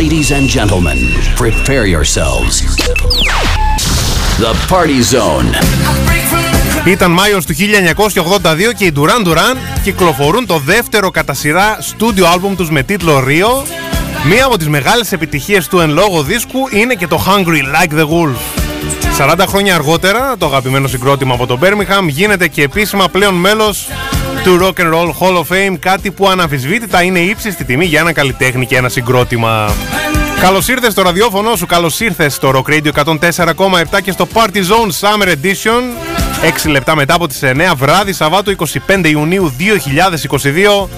Ladies and gentlemen, prepare yourselves. The Party Zone. Ήταν Μάιος του 1982 και οι Duran Duran κυκλοφορούν το δεύτερο κατά σειρά στούντιο άλμπουμ τους με τίτλο Rio. Μία από τις μεγάλες επιτυχίες του εν λόγω δίσκου είναι και το Hungry Like the Wolf. 40 χρόνια αργότερα, το αγαπημένο συγκρότημα από το Birmingham γίνεται και επίσημα πλέον μέλος του Rock and Roll Hall of Fame, κάτι που αναμφισβήτητα είναι ύψιστη τιμή για ένα καλλιτέχνη και ένα συγκρότημα. Καλώς ήρθες στο ραδιόφωνο σου, καλώς ήρθες στο Rock Radio 104,7 και στο Party Zone Summer Edition. 6 λεπτά μετά από τις 9 βράδυ, Σαββάτου 25 Ιουνίου 2022.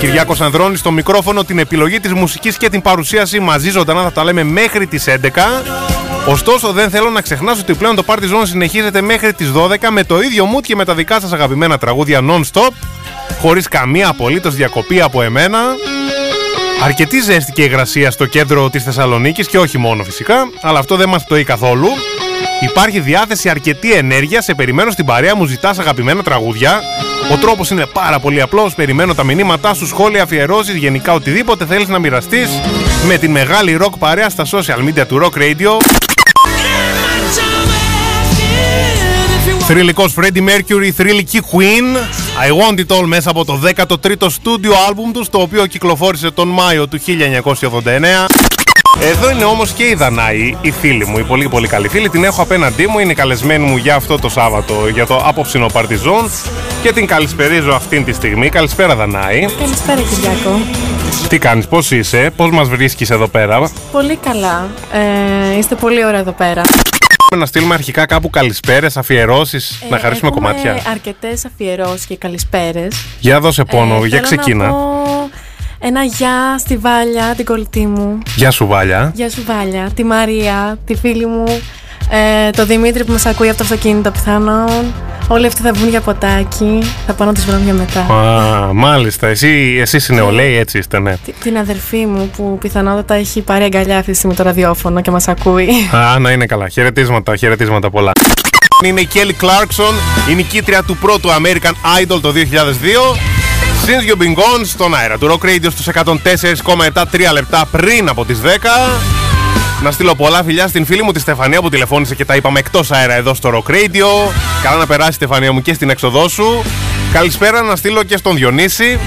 Κυριάκος Ανδρώνης στο μικρόφωνο, την επιλογή της μουσικής και την παρουσίαση μαζί ζωντανά θα τα λέμε μέχρι τις 11. Ωστόσο, δεν θέλω να ξεχνάσω ότι πλέον το Party Zone συνεχίζεται μέχρι τις 12 με το ίδιο mood και με τα δικά σας αγαπημένα τραγούδια non-stop, χωρίς καμία απολύτως διακοπή από εμένα. Αρκετή ζέστη και υγρασία στο κέντρο της Θεσσαλονίκης και όχι μόνο φυσικά, αλλά αυτό δεν μας πτωεί καθόλου. Υπάρχει διάθεση αρκετή ενέργεια, σε περιμένω στην παρέα μου, ζητάς αγαπημένα τραγούδια. Ο τρόπος είναι πάρα πολύ απλός, περιμένω τα μηνύματά σου, σχόλια, αφιερώσεις, γενικά οτιδήποτε θέλεις να μοιραστείς με τη μεγάλη rock παρέα στα social media του Rock Radio. Θρηλυκός Freddie Mercury, θρηλυκή Queen I Want It All μέσα από το 13ο στούντιο άλμπουμ τους το οποίο κυκλοφόρησε τον Μάιο του 1989 εδώ είναι όμως και η Δανάη, η φίλη μου, η πολύ πολύ καλή φίλη. Την έχω απέναντί μου, είναι καλεσμένη μου για αυτό το Σάββατο, για το απόψινο Παρτιζόν και την καλησπερίζω αυτήν τη στιγμή. Καλησπέρα Δανάη. Καλησπέρα Κυριάκο. Τι κάνεις, πώς είσαι, πώς μας βρίσκεις εδώ πέρα; Πολύ καλά. Ε, είστε πολύ ωραία εδώ πέρα. Να στείλουμε αρχικά κάπου καλησπέρες, αφιερώσεις, να Ε, χαρίσουμε έχουμε κομμάτια. αρκετές αφιερώσεις και καλησπέρες. Για δώσε πόνο, Ε, για θέλω ξεκίνα. Να πω ένα γεια στη Βάλια, την κολλητή μου. Γεια σου Βάλια. Γεια σου Βάλια, τη Μαρία, τη φίλη μου, ε, το Δημήτρη που μας ακούει από το αυτοκίνητο πιθανόν. Όλοι αυτοί θα βγουν για ποτάκι, θα πάω να τους βρω για μετά. Α, μάλιστα, εσύ, εσείς οι νεολαίοι έτσι είστε, ναι. Τι- Την αδερφή μου που πιθανότατα έχει πάρει αγκαλιά αυτή τη στιγμή το ραδιόφωνο και μας ακούει. Α, να είναι καλά. Χαιρετίσματα, χαιρετίσματα πολλά. Είναι η Kelly Clarkson, η νικήτρια του πρώτου American Idol το 2002. Since You've Been Gone στον αέρα του Rock Radio στους 104,7 3 λεπτά πριν από τις 10. Να στείλω πολλά φιλιά στην φίλη μου τη Στεφανία που τηλεφώνησε και τα είπαμε εκτός αέρα εδώ στο Rock Radio. Καλά να περάσει Στεφανία μου και στην έξοδό σου. Καλησπέρα να στείλω και στον Διονύση.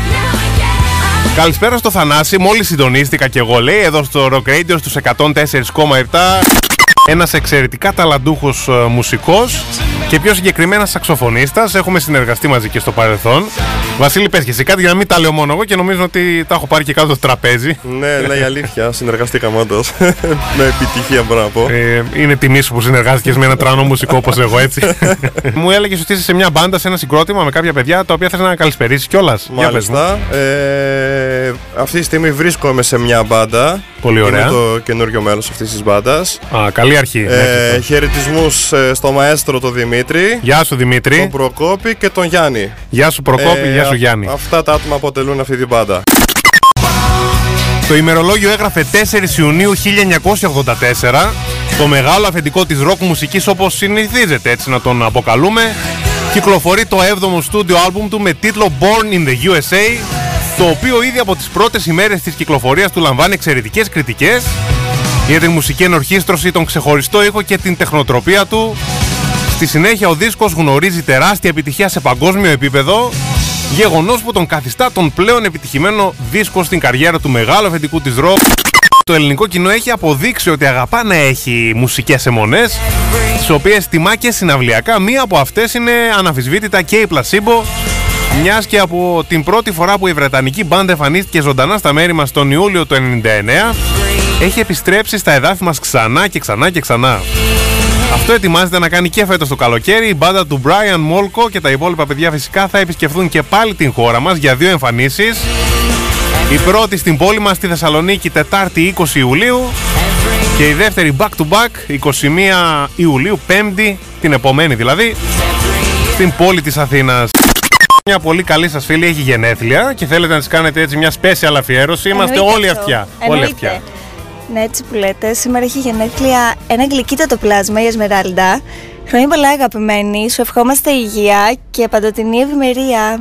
Καλησπέρα στο Θανάση, μόλις συντονίστηκα και εγώ λέει εδώ στο Rock Radio στους 104,7 ένας εξαιρετικά ταλαντούχος ε, μουσικός και πιο συγκεκριμένα σαξοφωνίστας. Έχουμε συνεργαστεί μαζί και στο παρελθόν. Βασίλη, πες και εσύ κάτι για να μην τα λέω μόνο εγώ και νομίζω ότι τα έχω πάρει και κάτω το τραπέζι. Ναι, ναι, η αλήθεια. Συνεργαστήκαμε όντως. με επιτυχία μπορώ να πω. Ε, είναι τιμή σου που συνεργάστηκες με ένα τρανό μουσικό όπως εγώ, έτσι. Μου έλεγες ότι είσαι σε μια μπάντα, σε ένα συγκρότημα με κάποια παιδιά τα οποία θες να καλησπερίσεις κιόλας. Για πες μου. Μάλιστα. Ε, αυτή τη στιγμή βρίσκομαι σε μια μπάντα. Πολύ ωραία. Είμαι το καινούριο μέλο αυτής της μπάντας. Α, καλή αρχή. Ε, Έχεις το. Χαιρετισμούς στο μαέστρο τον Δημήτρη, Γεια σου Δημήτρη. τον Προκόπη και τον Γιάννη. Γεια σου Προκόπη, Ε, γεια σου α- Γιάννη. Αυτά τα άτομα αποτελούν αυτή την μπάντα. Το ημερολόγιο έγραφε 4 Ιουνίου 1984. Το μεγάλο αφεντικό της ροκ μουσικής όπως συνηθίζεται έτσι να τον αποκαλούμε. Κυκλοφορεί το 7ο στούντιο άλμπουμ του με τίτλο Born in the USA το οποίο ήδη από τις πρώτες ημέρες της κυκλοφορίας του λαμβάνει εξαιρετικές κριτικές για την μουσική ενορχίστρωση, τον ξεχωριστό ήχο και την τεχνοτροπία του. Στη συνέχεια ο δίσκος γνωρίζει τεράστια επιτυχία σε παγκόσμιο επίπεδο Γεγονός που τον καθιστά τον πλέον επιτυχημένο δίσκο στην καριέρα του μεγάλου αφεντικού της ροκ το ελληνικό κοινό έχει αποδείξει ότι αγαπά να έχει μουσικές αιμονές τις οποίες τιμά και συναυλιακά μία από αυτές είναι αναφυσβήτητα και η Placebo μιας και από την πρώτη φορά που η Βρετανική μπάντα εμφανίστηκε ζωντανά στα μέρη μας τον Ιούλιο του 99 έχει επιστρέψει στα εδάφη μας ξανά και ξανά και ξανά. Αυτό ετοιμάζεται να κάνει και φέτος το καλοκαίρι. Η μπάντα του Brian Molko και τα υπόλοιπα παιδιά φυσικά θα επισκεφθούν και πάλι την χώρα μας για δύο εμφανίσεις. Η πρώτη στην πόλη μας στη Θεσσαλονίκη Τετάρτη 20 Ιουλίου και η δεύτερη back to back 21 Ιουλίου, Πέμπτη, την επομένη δηλαδή, στην πόλη της Αθήνας. Μια πολύ καλή σας φίλη έχει γενέθλια και θέλετε να της κάνετε έτσι μια special αφιέρωση. Είμαστε Εννοείται όλοι αυτό. αυτιά. Όλοι Εννοείται. αυτιά. Ναι, έτσι που λέτε. Σήμερα έχει γενέθλια ένα γλυκύτατο πλάσμα, η Εσμεράλντα. Χρόνια πολλά αγαπημένη, σου ευχόμαστε υγεία και παντοτινή ευημερία.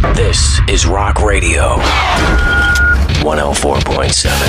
This is Rock Radio 104.7.